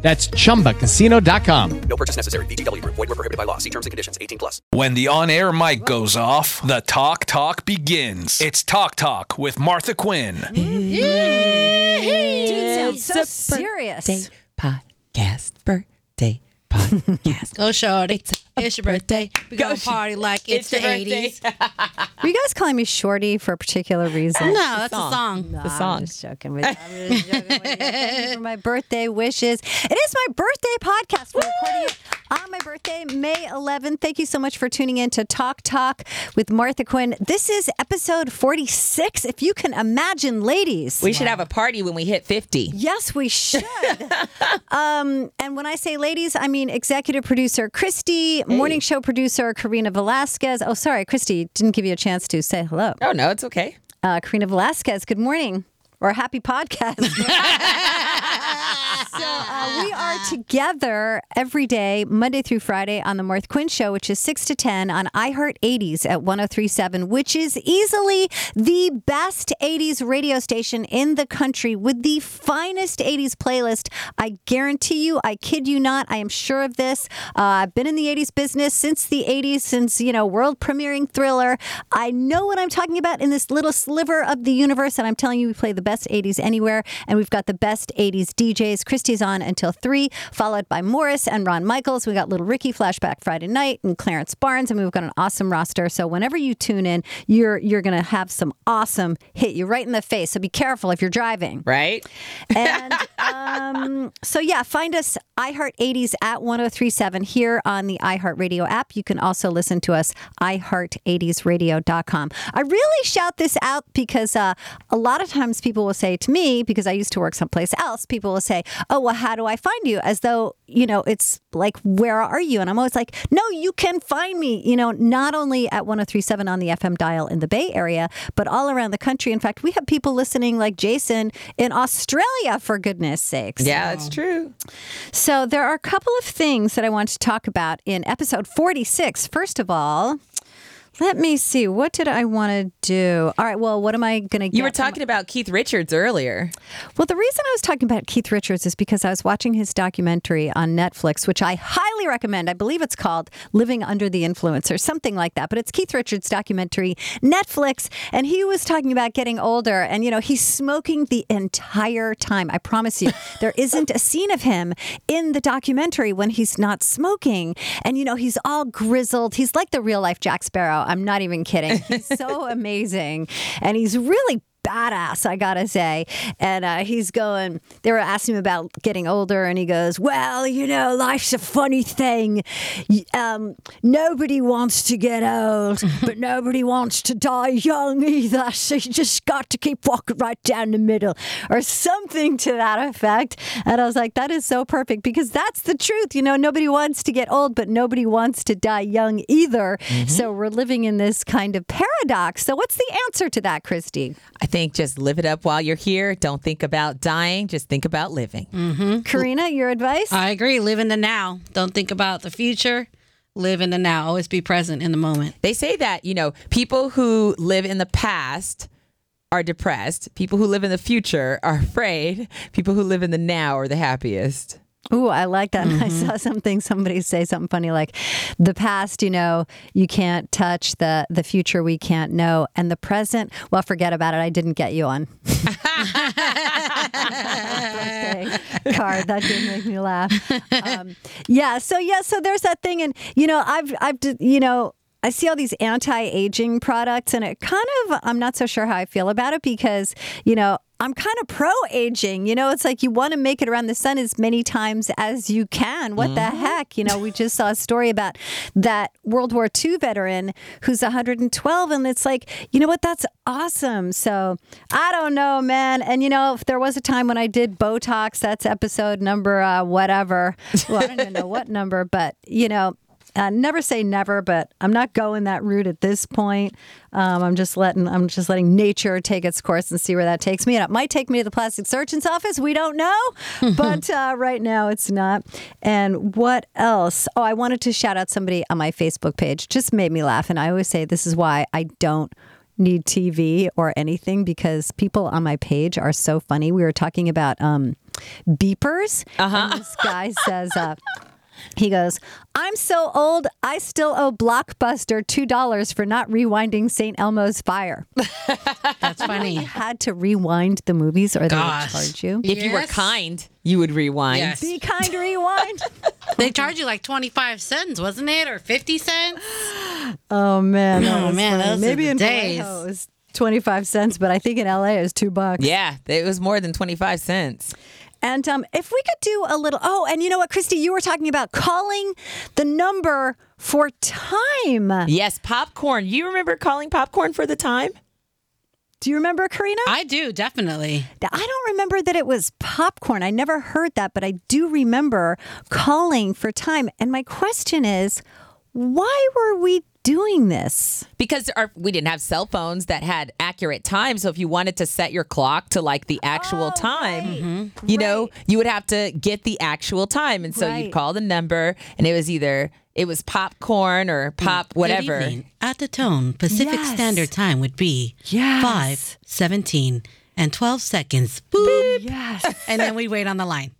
That's chumbacasino.com. No purchase necessary. VGW Group. Void were prohibited by law. See terms and conditions. 18 plus. When the on-air mic goes off, the talk talk begins. It's Talk Talk with Martha Quinn. Mm-hmm. Dude sounds so serious. Birthday podcast. Birthday podcast. Go, Shorty. It's your birthday. We gonna party like it's, the 80s. Were you guys calling me Shorty for a particular reason? No, that's a song. No, The song. I'm just joking with you. I'm just joking with you. Thank you for my birthday wishes. It is my birthday podcast. We're recording it on my birthday, May 11th. Thank you so much for tuning in to Talk Talk with Martha Quinn. This is episode 46. If you can imagine, ladies. We should have a party when we hit 50. Yes, we should. um, and when I say ladies, I mean executive producer Christy, morning show producer Karina Velasquez. Oh, sorry, Christy, didn't give you a chance to say hello. Oh, no, it's okay. Uh, Karina Velasquez, good morning or happy podcast. so uh, we are together every day, Monday through Friday, on the Martha Quinn Show, which is 6 to 10 on iHeart 80s at 1037, which is easily the best 80s radio station in the country with the finest 80s playlist. I guarantee you, I kid you not, I am sure of this. Uh, I've been in the 80s business since the 80s, since, you know, world premiering thriller. I know what I'm talking about in this little sliver of the universe, and I'm telling you, we play the best 80s anywhere, and we've got the best 80s DJs. Christy's on until 3, followed by Morris and Ron Michaels. We got Little Ricky Flashback Friday night and Clarence Barnes, and we've got an awesome roster. So whenever you tune in, you're you're gonna have some awesome hit you right in the face. So be careful if you're driving. Right? And um, so, yeah, find us iHeart 80s at 1037 here on the iHeart Radio app. You can also listen to us iHeart80sRadio.com. I really shout this out because uh, a lot of times people will say to me, because I used to work someplace else, people will say, Oh, well, how do I find you? As though, you know, it's like, where are you? And I'm always like, No, you can find me, you know, not only at 1037 on the FM dial in the Bay Area, but all around the country. In fact, we have people listening like Jason in Australia, for goodness sakes. Yeah, it's true. So there are a couple of things that I want to talk about in episode 46. First of all, let me see. What did I want to do? All right. Well, what am I going to get? You were talking about Keith Richards earlier. Well, the reason I was talking about Keith Richards is because I was watching his documentary on Netflix, which I highly recommend. I believe it's called Living Under the Influence or something like that. But it's Keith Richards' documentary, Netflix. And he was talking about getting older. And, you know, he's smoking the entire time. I promise you, there isn't a scene of him in the documentary when he's not smoking. And, you know, he's all grizzled. He's like the real life Jack Sparrow. I'm not even kidding. He's so amazing. And he's really badass, I gotta say. And uh, he's going, they were asking him about getting older, and he goes, Well, you know, life's a funny thing. Um, nobody wants to get old, but nobody wants to die young either. So you just got to keep walking right down the middle, or something to that effect. And I was like, That is so perfect because that's the truth. You know, nobody wants to get old, but nobody wants to die young either. So we're living in this kind of paradox. So, what's the answer to that, Christy? I think just live it up while you're here. Don't think about dying. Just think about living. Mm-hmm. Karina, your advice? I agree. Live in the now. Don't think about the future. Live in the now. Always be present in the moment. They say that, you know, people who live in the past are depressed. People who live in the future are afraid. People who live in the now are the happiest. Ooh, I like that. And I saw something, somebody say something funny like, the past, you know, you can't touch, the, the future we can't know, and the present, well, forget about it. I didn't get you on. card. That did make me laugh. Um, yeah. So yeah. So there's that thing, and you know, I've I've you know. I see all these anti-aging products, and it kind of I'm not so sure how I feel about it because you know I'm kind of pro-aging. You know, it's like you want to make it around the sun as many times as you can. What the heck? You know, we just saw a story about that World War II veteran who's 112, and it's like, you know what? That's awesome. So I don't know, man. And you know, if there was a time when I did Botox, that's episode number uh, whatever. Well, I don't even know what number, but you know. Uh, never say never, but I'm not going that route at this point. Um, I'm just letting I'm just letting nature take its course and see where that takes me. And it might take me to the plastic surgeon's office. We don't know, but uh, right now it's not. And what else? Oh, I wanted to shout out somebody on my Facebook page. Just made me laugh, and I always say this is why I don't need TV or anything because people on my page are so funny. We were talking about um, beepers. Uh-huh. And this guy says, uh, he goes, I'm so old, I still owe Blockbuster $2 for not rewinding St. Elmo's Fire. That's funny. You had to rewind the movies or they would charge you. If you were kind, you would rewind. Yes. Be kind, rewind. They charge you like 25 cents, wasn't it? Or 50 cents? Oh, man. Oh, was man, those Maybe the in days. Vallejo it was 25 cents, but I think in LA it was two bucks. Yeah, it was more than 25 cents. And um, if we could do a little, oh, and you know what, Christy, you were talking about calling the number for time. Yes, popcorn. You remember calling popcorn for the time? Do you remember, Karina? I do, definitely. I don't remember that it was popcorn. I never heard that, but I do remember calling for time. And my question is, why were we doing this? Because our, we didn't have cell phones that had accurate time. So if you wanted to set your clock to like the actual Oh, time, right. you know, you would have to get the actual time. And so Right. you'd call the number and it was either it was popcorn or mm. pop whatever. At the tone, Pacific Yes. Standard Time would be Yes. 5, 17, and 12 seconds. Boop. Yes. And then we wait on the line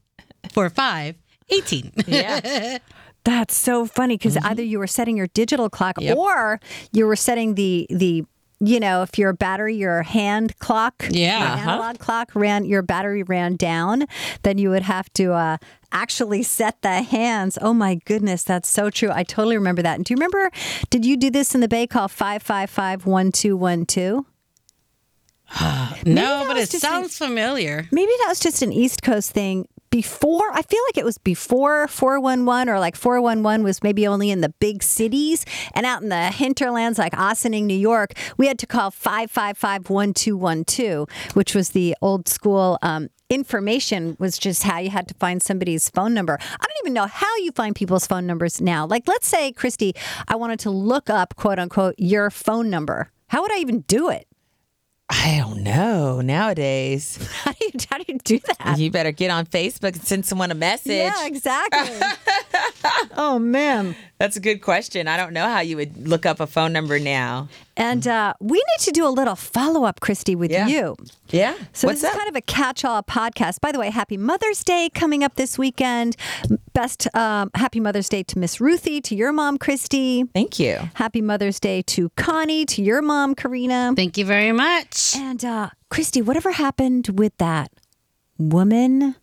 for 5, 18. Yeah. That's so funny because either you were setting your digital clock or you were setting the the you know if your battery your hand clock Yeah. your Uh-huh. analog clock ran your battery ran down then you would have to uh, actually set the hands oh my goodness that's so true I totally remember that and do you remember did you do this in the Bay call five five five one two one two no, but it just an- sounds familiar. Maybe that was just an East Coast thing before. I feel like it was before 411 or like 411 was maybe only in the big cities and out in the hinterlands like Ossining, New York, we had to call 555 1212, which was the old school um, information was just how you had to find somebody's phone number. I don't even know how you find people's phone numbers now. Like let's say Christy, I wanted to look up quote unquote your phone number. How would I even do it? I don't know. Nowadays, How do you how do you do that? you better get on Facebook and send someone a message. Yeah, exactly. oh man. That's a good question. I don't know how you would look up a phone number now. And uh, we need to do a little follow up, Christy, with Yeah. you. Yeah. So What's this up? is kind of a catch-all podcast. By the way, Happy Mother's Day coming up this weekend. Best um, Happy Mother's Day to Miss Ruthie, to your mom, Christy. Thank you. Happy Mother's Day to Connie, to your mom, Karina. Thank you very much. And uh, Christy, whatever happened with that woman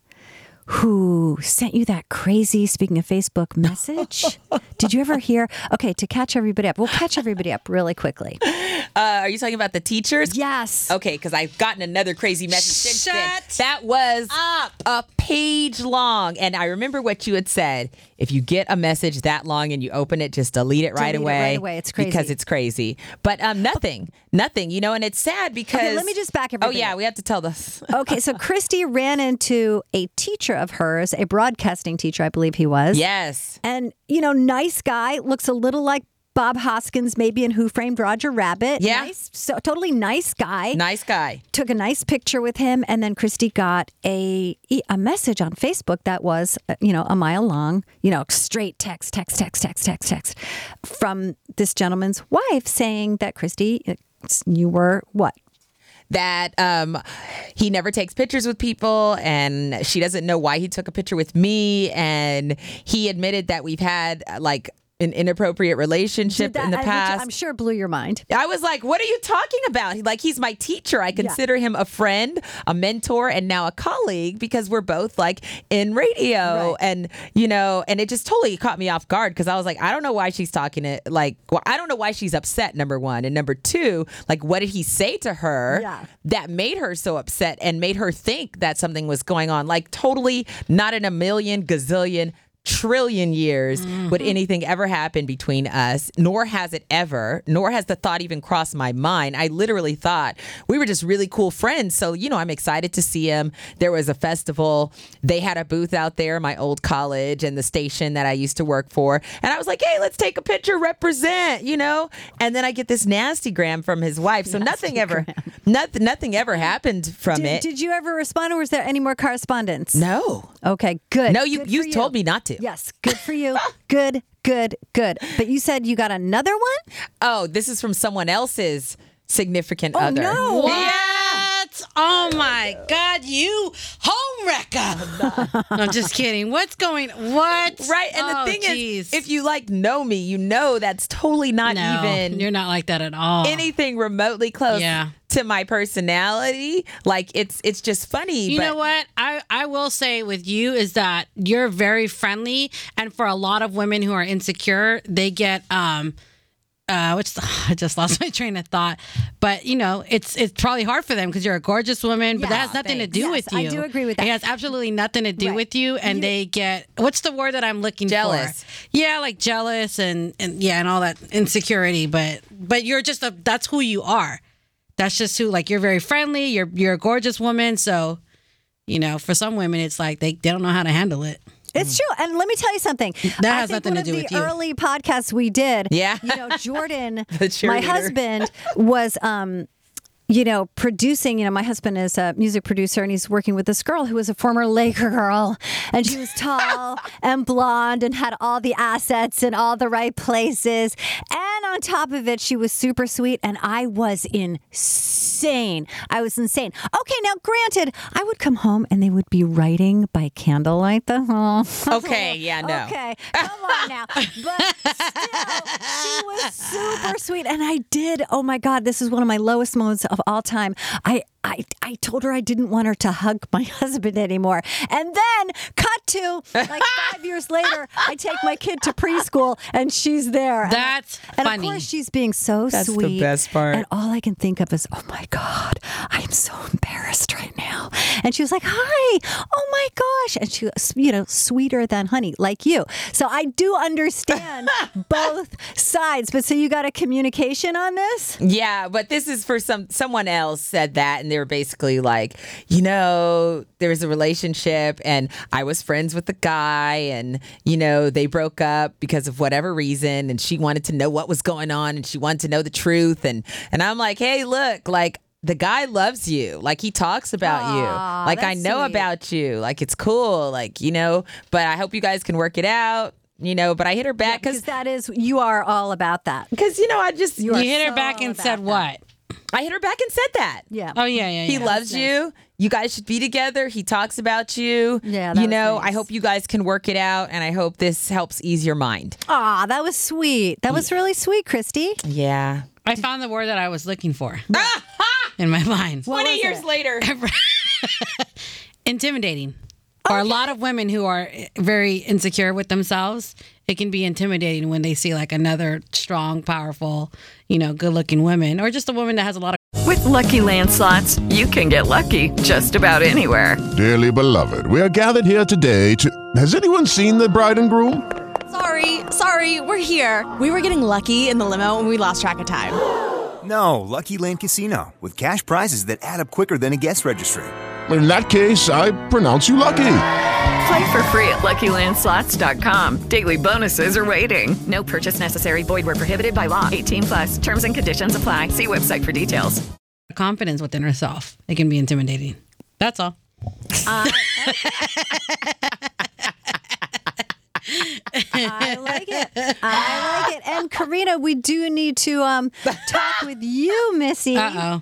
who sent you that crazy, speaking of Facebook, message? Did you ever hear? Okay, to catch everybody up, we'll catch everybody up really quickly. Uh, are you talking about the teachers? Yes. Okay, because I've gotten another crazy message since then. Shut That was up. a page long. And I remember what you had said. If you get a message that long and you open it, just delete it right Delete it away. right away. It's crazy. Because it's crazy. But um, nothing. Nothing. You know, and it's sad because. let me just back everybody. Oh, yeah, we have to tell this. okay, so Christy ran into a teacher of hers, a broadcasting teacher, I believe he was. yes. And, you know, nice guy, looks a little like Bob Hoskins, maybe in Who Framed Roger Rabbit. Yeah. Nice, so totally nice guy. Nice guy. Took a nice picture with him, and then Christy got a a message on Facebook that was, uh, you know, a mile long, you know, straight text, text, text, text, text, text from this gentleman's wife saying that Christy, you were what? that um, he never takes pictures with people and she doesn't know why he took a picture with me and he admitted that we've had uh, like an inappropriate relationship That- in the past I'm sure blew your mind. I was like, what are you talking about? He- Like, he's my teacher. I consider him a friend, a mentor, and now a colleague because we're both like in radio. Right. And, you know, and it just totally caught me off guard because I was like, I don't know why she's talking it. Like, well, I don't know why she's upset, number one. And number two, like, what did he say to her Yeah. that made her so upset and made her think that something was going on? Like, totally not in a million gazillion trillion years mm-hmm. would anything ever happen between us, nor has it ever, nor has the thought even crossed my mind. I literally thought we were just really cool friends. So, you know, I'm excited to see him. There was a festival. They had a booth out there, my old college and the station that I used to work for. And I was like, hey, let's take a picture, represent, you know? And then I get this nasty gram from his wife. So nothing ever, nothing, nothing ever happened from Did, it. did you ever respond, or was there any more correspondence? no. Okay, good. No, you, Good you for told me not to. Yes, good for you. good, good, good. But you said you got another one? Oh, this is from someone else's significant other. Oh, other. no. What? Oh my God, you home wrecker. I'm just kidding. What's going What? Right. And Oh, the thing geez. is, if you like know me, you know that's totally not no, even you're not like that at all. anything remotely close Yeah. to my personality. Like it's it's just funny. You but know what? I, I will say with you is that you're very friendly, and for a lot of women who are insecure, they get um, uh, the, I just lost my train of thought. But you know, it's it's probably hard for them because you're a gorgeous woman, but that has Yeah, nothing to do Yes, with you. I do agree with that. It has absolutely nothing to do Right. with you, and You- they get what's the word that I'm looking Jealous. for? Yeah, like jealous and and yeah, and all that insecurity. But but you're just a that's who you are. That's just who like you're very friendly. You're you're a gorgeous woman, so you know, for some women, it's like they, they don't know how to handle it. It's true. And let me tell you something. That I has nothing to do with you. early podcasts we did. Yeah. You know, Jordan, my husband, was um you know, producing, you know, my husband is a music producer and he's working with this girl who was a former Laker girl. And she was tall and blonde and had all the assets in all the right places. And on top of it, she was super sweet. And I was insane. I was insane. Okay, now granted, I would come home and they would be writing by candlelight the whole. Okay, yeah, no. Okay, come on now. But still, she was super sweet. And I did, oh my God, this is one of my lowest moments of all time. I, I, I told her I didn't want her to hug my husband anymore. And then, cut to like five years later, I take my kid to preschool and she's there. And I- That's and funny. of course, she's being so That's the sweet. best part. And all I can think of is, oh my God, I'm so embarrassed right now. And she was like, hi, oh my gosh. And she was, you know, sweeter than honey, like you. So I do understand both sides. But so you got a communication on this? Yeah, but this is for some someone else said that and they were basically like, you know, there was a relationship and I was friends with the guy and you know, they broke up because of whatever reason and she wanted to know what was going on and she wanted to know the truth and and I'm like, "Hey, look, like the guy loves you. Like he talks about Aw, you. Like I know sweet. about you. Like it's cool. Like, you know, but I hope you guys can work it out." You know, but I hit her back Because that is, you are all about that. because you know I just You are hit her back and said that. what? I hit her back and said that. Yeah. Oh yeah, yeah, He yeah. loves you. You guys should be together. He talks about you. Yeah, that you was know, nice. I hope you guys can work it out and I hope this helps ease your mind. Aw, that was sweet. That was really sweet, Christy. Yeah. I found the word that I was looking for in my mind. 20 years later. Intimidating. For a lot of women who are very insecure with themselves, it can be intimidating when they see like another strong, powerful, you know, good-looking woman, or just a woman that has a lot of With Lucky Land slots, you can get lucky just about anywhere. Dearly beloved, we are gathered here today to. Has anyone seen the bride and groom? Sorry, sorry, we're here. We were getting lucky in the limo and we lost track of time. No, Lucky Land Casino, with cash prizes that add up quicker than a guest registry. In that case, I pronounce you lucky. Play for free at LuckyLandSlots.com. Daily bonuses are waiting. No purchase necessary. Void where prohibited by law. 18 plus. Terms and conditions apply. See website for details. confidence within herself. It can be intimidating. That's all. Uh, I like it. I like it. And Karina, we do need to um talk with you, Missy. Uh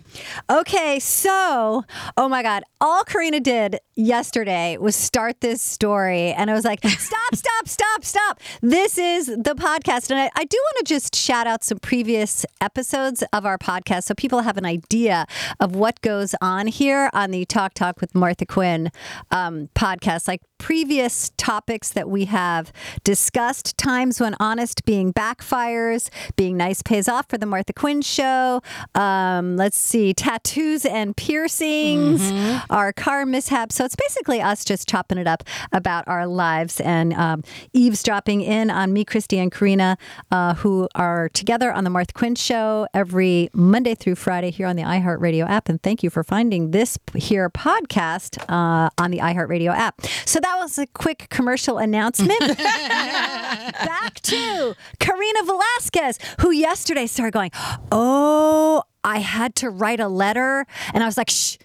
oh. Okay, so oh my God, all Karina did yesterday was start this story, and I was like, stop, stop, stop, stop. This is the podcast, and I, I do want to just shout out some previous episodes of our podcast so people have an idea of what goes on here on the Talk Talk with Martha Quinn um, podcast, like previous topics that we have discussed times when honest being backfires, being nice pays off for the Martha Quinn show. Um, let's see, tattoos and piercings, our car mishaps. So it's basically us just chopping it up about our lives and um, eavesdropping in on me, Christy, and Karina, uh, who are together on the Martha Quinn show every Monday through Friday here on the iHeartRadio app. And thank you for finding this here podcast uh, on the iHeartRadio app. So that was a quick commercial announcement. Back to Karina Velasquez, who yesterday started going, Oh, I had to write a letter. And I was like, Shh,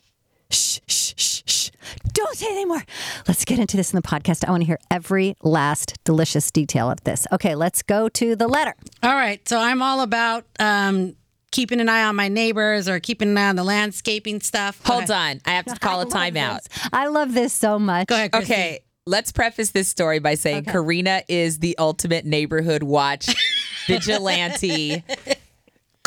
shh, shh, shh, shh. Don't say anything more. Let's get into this in the podcast. I want to hear every last delicious detail of this. Okay, let's go to the letter. All right. So I'm all about um, keeping an eye on my neighbors or keeping an eye on the landscaping stuff. Go Hold ahead. on. I have to call a timeout. I love this so much. Go ahead. Chrissy. Okay, let's preface this story by saying Karina is the ultimate neighborhood watch vigilante.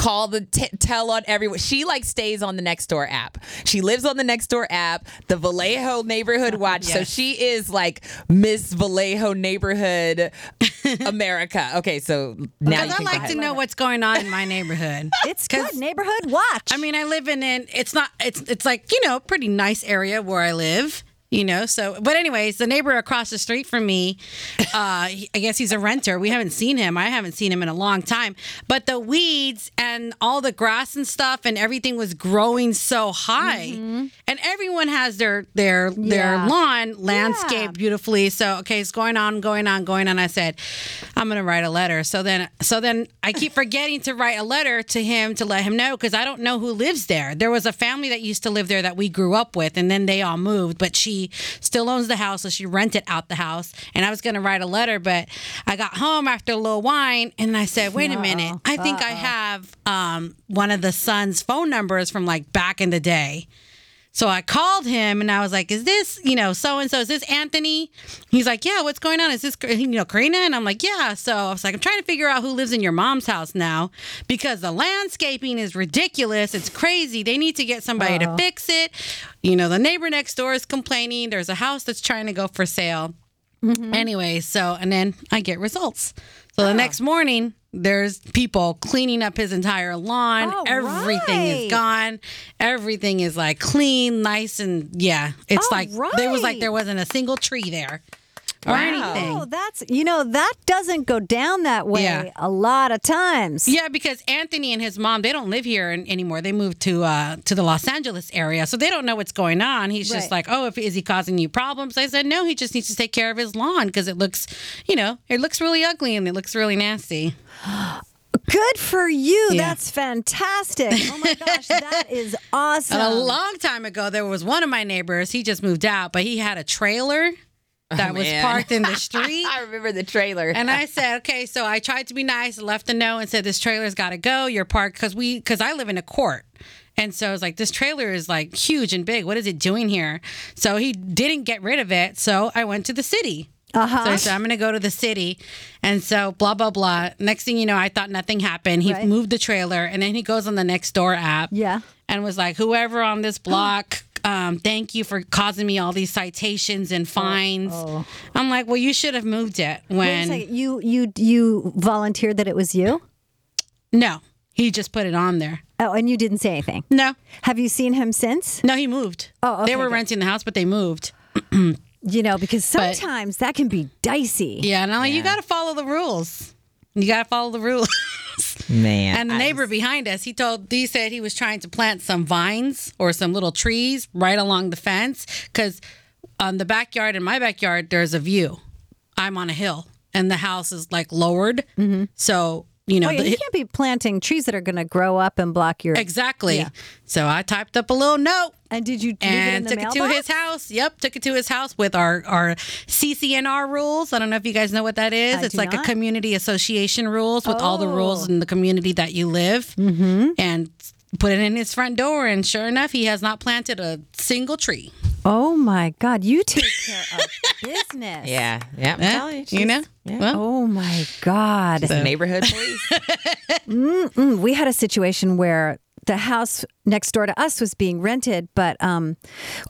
Call the t- tell on everyone. She like stays on the Nextdoor app. She lives on the Nextdoor app, the Vallejo neighborhood watch. So she is like Miss Vallejo neighborhood America. Okay, so now Because I like to know what's going on in my neighborhood. It's good. Neighborhood watch. I mean, I live in an it's not it's it's like you know pretty nice area where I live. You know, so but anyways, the neighbor across the street from me, uh, he- I guess he's a renter. We haven't seen him. I haven't seen him in a long time. But the weeds and all the grass and stuff and everything was growing so high, and everyone has their their their Yeah. lawn landscaped beautifully. So okay, it's going on, going on, going on. I said, I'm gonna write a letter. So then, so then I keep forgetting to write a letter to him to let him know because I don't know who lives there. There was a family that used to live there that we grew up with, and then they all moved, but she still owns the house, so she rented out the house. And I was gonna write a letter, but I got home after a little wine, and I said, wait a minute, I think I have um, one of the son's phone numbers from like back in the day. So I called him and I was like, "Is this, you know, so and so? Is this Anthony?" He's like, "Yeah, what's going on? Is this, you know, Karina?" And I'm like, "Yeah." So I was like, "I'm trying to figure out who lives in your mom's house now because the landscaping is ridiculous. It's crazy. They need to get somebody to fix it. You know, the neighbor next door is complaining. There's a house that's trying to go for sale. Mm-hmm. Anyway, so and then I get results. So the oh. next morning, there's people cleaning up his entire lawn. All Everything right. is gone. Everything is like clean, nice, and yeah, it's All like there was like there wasn't a single tree there or anything. Oh, that's you know that doesn't go down that way Yeah. a lot of times. Yeah, because Anthony and his mom, they don't live here an- anymore. They moved to uh, to the Los Angeles area, so they don't know what's going on. He's just like, "Oh, if is he causing you problems?" I said, "No, he just needs to take care of his lawn because it looks, you know, it looks really ugly and it looks really nasty." Good for you. Yeah. That's fantastic. Oh my gosh, that is awesome. And a long time ago, there was one of my neighbors. He just moved out, but he had a trailer that was parked in the street. I remember the trailer. And I said, okay, so I tried to be nice, left a note, and said, this trailer's got to go. You're parked because we, because I live in a court. And so I was like, this trailer is like huge and big. What is it doing here? So he didn't get rid of it. So I went to the city. Uh-huh. So I said, I'm going to go to the city. And so blah, blah, blah. Next thing you know, I thought nothing happened. He Right. moved the trailer and then he goes on the next door app Yeah. and was like, whoever on this block, um, thank you for causing me all these citations and fines. I'm like, well, you should have moved it when. You you you volunteered that it was you? No, he just put it on there. Oh, and you didn't say anything. No, Have you seen him since? no, he moved. Oh, they were good. renting the house, but they moved. You know, because But- sometimes that can be dicey. Yeah, and I'm like, you got to follow the rules. You got to follow the rules. Man. and the I neighbor behind us, he told, he said he was trying to plant some vines or some little trees right along the fence because on the backyard in my backyard, there's a view. I'm on a hill and the house is like lowered. Mm-hmm. So, you know, Oh, the- you can't be planting trees that are going to grow up and block your. exactly. Yeah. So I typed up a little note And did you it and the took it to his house. Yep, took it to his house with our our CC&R rules. I don't know if you guys know what that is. I it's like not. a community association rules with all the rules Oh. in the community that you live, mm-hmm. and put it in his front door. And sure enough, he has not planted a single tree. Oh my God! You take care of business. Yeah. Yeah. I'm telling you she's- know. Yeah. Well, Oh my God! The neighborhood police. We had a situation where the house next door to us was being rented, but um,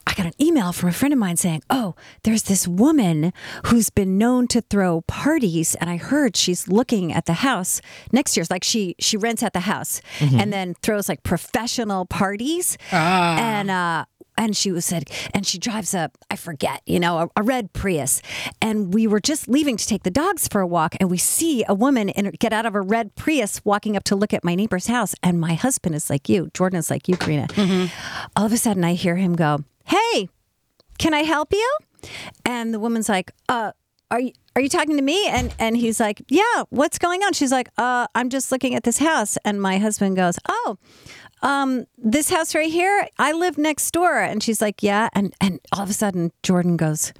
I got an email from a friend of mine saying, "Oh, there's this woman who's been known to throw parties, and I heard she's looking at the house next year. Like she she rents at the house and then throws like professional parties, and uh, and she was said, and she drives a, I forget, you know, a, a red Prius. And we were just leaving to take the dogs for a walk, and we see a woman in, get out of a red Prius walking up to look at my neighbor's house. And my husband is like you, Jordan is like you, Karina. All of a sudden, I hear him go, "Hey, can I help you?" And the woman's like, "Uh, are you?" Are you talking to me? And and he's like, yeah. What's going on? She's like, uh, I'm just looking at this house. And my husband goes, oh, um, this house right here, I live next door. And she's like, yeah. And and all of a sudden, Jordan goes,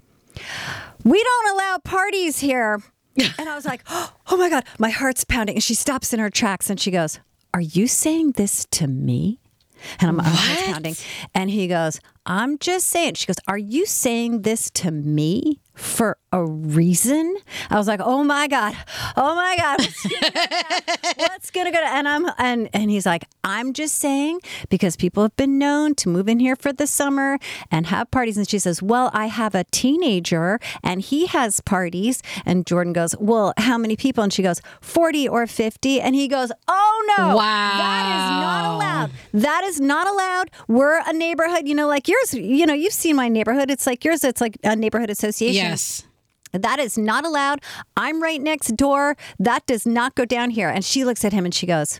we don't allow parties here. And I was like, oh my God, my heart's pounding. And she stops in her tracks and she goes, are you saying this to me? And I'm, heart's pounding. And he goes, I'm just saying. She goes, Are you saying this to me for a reason? I was like, Oh my God. Oh my God. What's gonna go down? What's gonna go down? And I'm and and he's like, I'm just saying because people have been known to move in here for the summer and have parties. And she says, Well, I have a teenager and he has parties. And Jordan goes, Well, how many people? And she goes, 40 or 50. And he goes, Oh no. Wow. That is not allowed. That is not allowed. We're a neighborhood, you know, like yours, you know, you've seen my neighborhood. It's like yours, it's like a neighborhood association. Yes. That is not allowed. I'm right next door. That does not go down here. And she looks at him and she goes,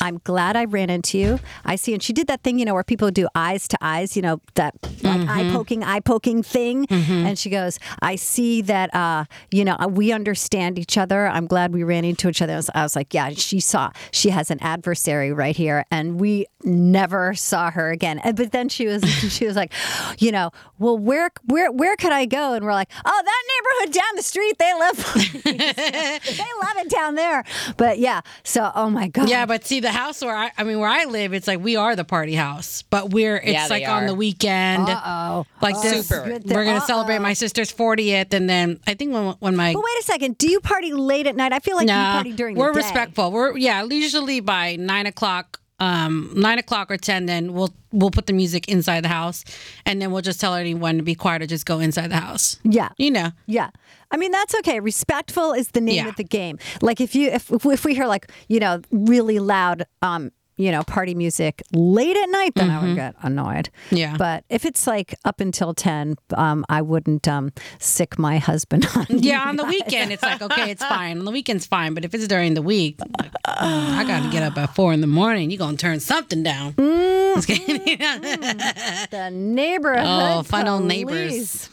I'm glad I ran into you. I see. And she did that thing, you know, where people do eyes to eyes, you know, that like mm-hmm. eye poking, eye poking thing. Mm-hmm. And she goes, I see that, uh, you know, uh, we understand each other. I'm glad we ran into each other. I was, I was like, yeah, she saw, she has an adversary right here. And we never saw her again. And, but then she was, she was like, you know, well, where, where, where could I go? And we're like, oh, that neighborhood down the street, they love, they love it down there. But yeah, so, oh my God. Yeah, but see the house where I, I mean where I live, it's like we are the party house, but we're it's Yeah, they like on are. the weekend. Uh-oh. Like this, Super. we're gonna celebrate my sister's 40th, and then I think when when my But wait a second. Do you party late at night? I feel like you party during we're the day. respectful. We're yeah, usually by nine o'clock, um, nine o'clock or ten. Then we'll we'll put the music inside the house, and then we'll just tell anyone to be quiet or just go inside the house. Yeah. You know, Yeah. I mean that's okay. Respectful is the name Yeah. of the game. Like if you if if we hear like, you know, really loud um you know, party music late at night, then I would get annoyed. Mm-hmm. Yeah. But if it's like up until 10, um, I wouldn't um, sic my husband on. yeah. On the weekend, it's like okay, it's fine. On the weekend's fine, but if it's during the week, like, oh, I got to get up at four in the morning. You're gonna turn something down? Mm. Kidding. the neighborhood. Oh, fun old neighbors.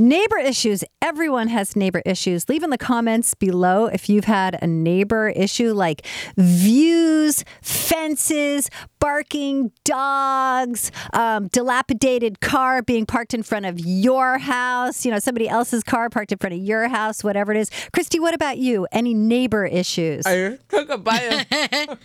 Neighbor issues. Everyone has neighbor issues. Leave in the comments below if you've had a neighbor issue like views, fences, barking dogs, um, dilapidated car being parked in front of your house, you know, somebody else's car parked in front of your house, whatever it is. Christy, what about you? Any neighbor issues? Took a bite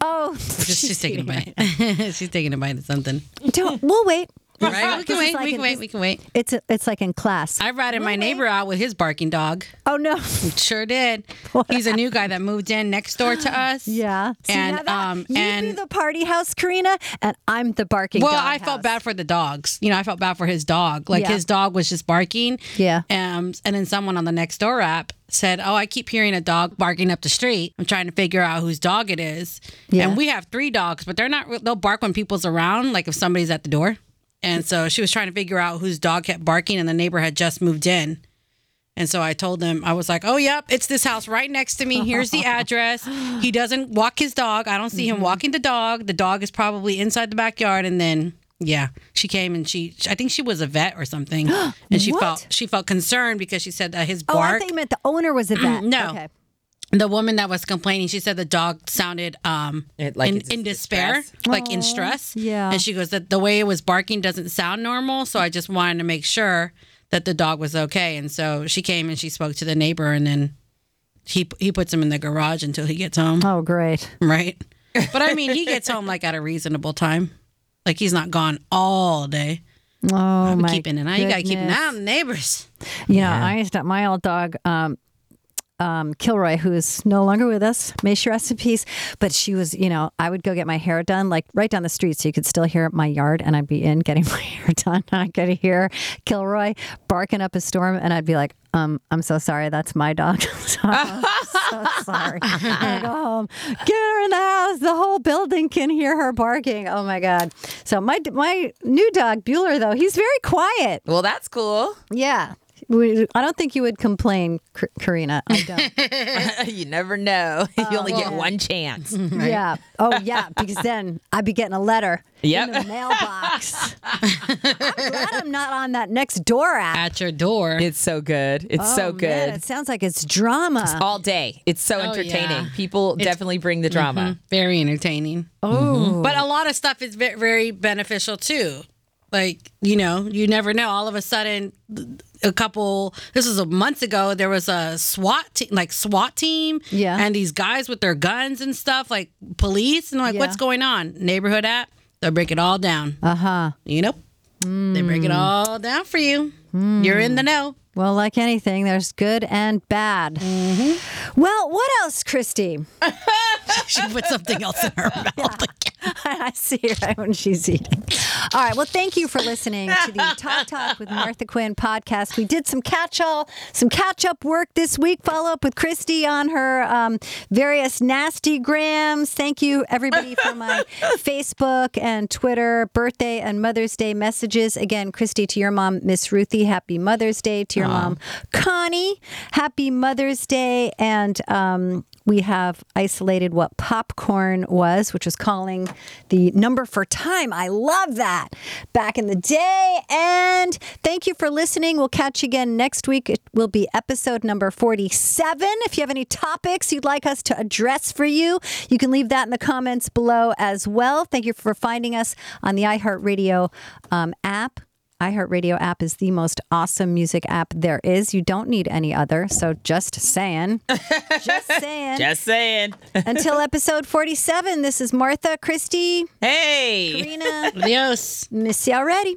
oh, Just, she's taking a bite. she's taking a bite of something. Don't, we'll wait. Right? We can wait. like we can wait. We can wait. It's it's like in class. I ratted my neighbor out with his barking dog. oh no. Sure did. He's a new guy that moved in next door to us. Yeah. And, that- um, you and- the party house, Karina, and I'm the barking. Well, I felt bad for the dogs. You know, I felt bad for his dog. Like Yeah. his dog was just barking. Yeah. Um, and then someone on the next door app said, "Oh, I keep hearing a dog barking up the street. I'm trying to figure out whose dog it is." Yeah. And we have three dogs, but they're not. They'll bark when people's around, like if somebody's at the door. And so she was trying to figure out whose dog kept barking, and the neighbor had just moved in. And so I told them, I was like, oh, yep, it's this house right next to me. Here's the address. He doesn't walk his dog. I don't see Mm-hmm. him walking the dog. The dog is probably inside the backyard. And then, yeah, she came and she, I think she was a vet or something. And she What? felt, she felt concerned because she said that his Oh, I bark, thought you meant the owner was a vet. No. Okay. The woman that was complaining, she said the dog sounded um It- like in, it's in in despair, distress? like in stress. yeah. And she goes that the way it was barking doesn't sound normal, so I just wanted to make sure that the dog was okay. And so she came and she spoke to the neighbor, and then he he puts him in the garage until he gets home, Oh, great. right? But I mean, he gets home like at a reasonable time, like he's not gone all day. Oh, I'm my keeping an eye. You gotta keep an goodness. eye on the neighbors. You know, I used to, my old dog, um, um, Kilroy, who is no longer with us. May she rest in peace. But she was, you know, I would go get my hair done, like right down the street, so you could still hear my yard, and I'd be in getting my hair done. And I could hear Kilroy barking up a storm, and I'd be like, um, I'm so sorry, that's my dog. so, I'm so sorry. I go home, get her in the house. The whole building can hear her barking. Oh my god! So my my new dog Bueller, though, he's very quiet. Well, that's cool. Yeah. We, I don't think you would complain, Karina. I don't. you never know. you only get yeah. one chance. Yeah. Oh, yeah. Because then I'd be getting a letter Yep. in the mailbox. I'm glad I'm not on that next door app. At your door. It's so good. It's Oh, so man, good. it sounds like it's drama. all day. It's so Oh, entertaining. yeah. People It's- definitely bring the drama. Mhm. Very entertaining. Oh. But a lot of stuff is very beneficial too. Like, you know, you never know. All of a sudden, a couple, this was a months ago, there was a SWAT team, like SWAT team. Yeah. And these guys with their guns and stuff, like police. And like, Yeah. what's going on? Neighborhood app, they'll break it all down. Uh huh. You know, they break it all down for you. You're in the know. Well, like anything, there's good and bad. Mm-hmm. Well, what else, Christy? she put something else in her mouth. I see right when she's eating. All right. Well, thank you for listening to the Talk Talk with Martha Quinn podcast. We did some catch all, some catch up work this week. Follow up with Christy on her um, various nasty grams. Thank you, everybody, for my Facebook and Twitter birthday and Mother's Day messages. Again, Christy, to your mom, Miss Ruthie, happy Mother's Day. To your mom, Connie, happy Mother's Day. And um, we have isolated what popcorn was, which was calling the number for time. I love that back in the day. And thank you for listening. We'll catch you again next week. It will be episode number 47. If you have any topics you'd like us to address for you, you can leave that in the comments below as well. Thank you for finding us on the iHeartRadio um, app iHeartRadio app is the most awesome music app there is. You don't need any other. So just saying. just saying. Just saying. Until episode 47, this is Martha, Christy, Hey. Karina. Adios. Miss you already.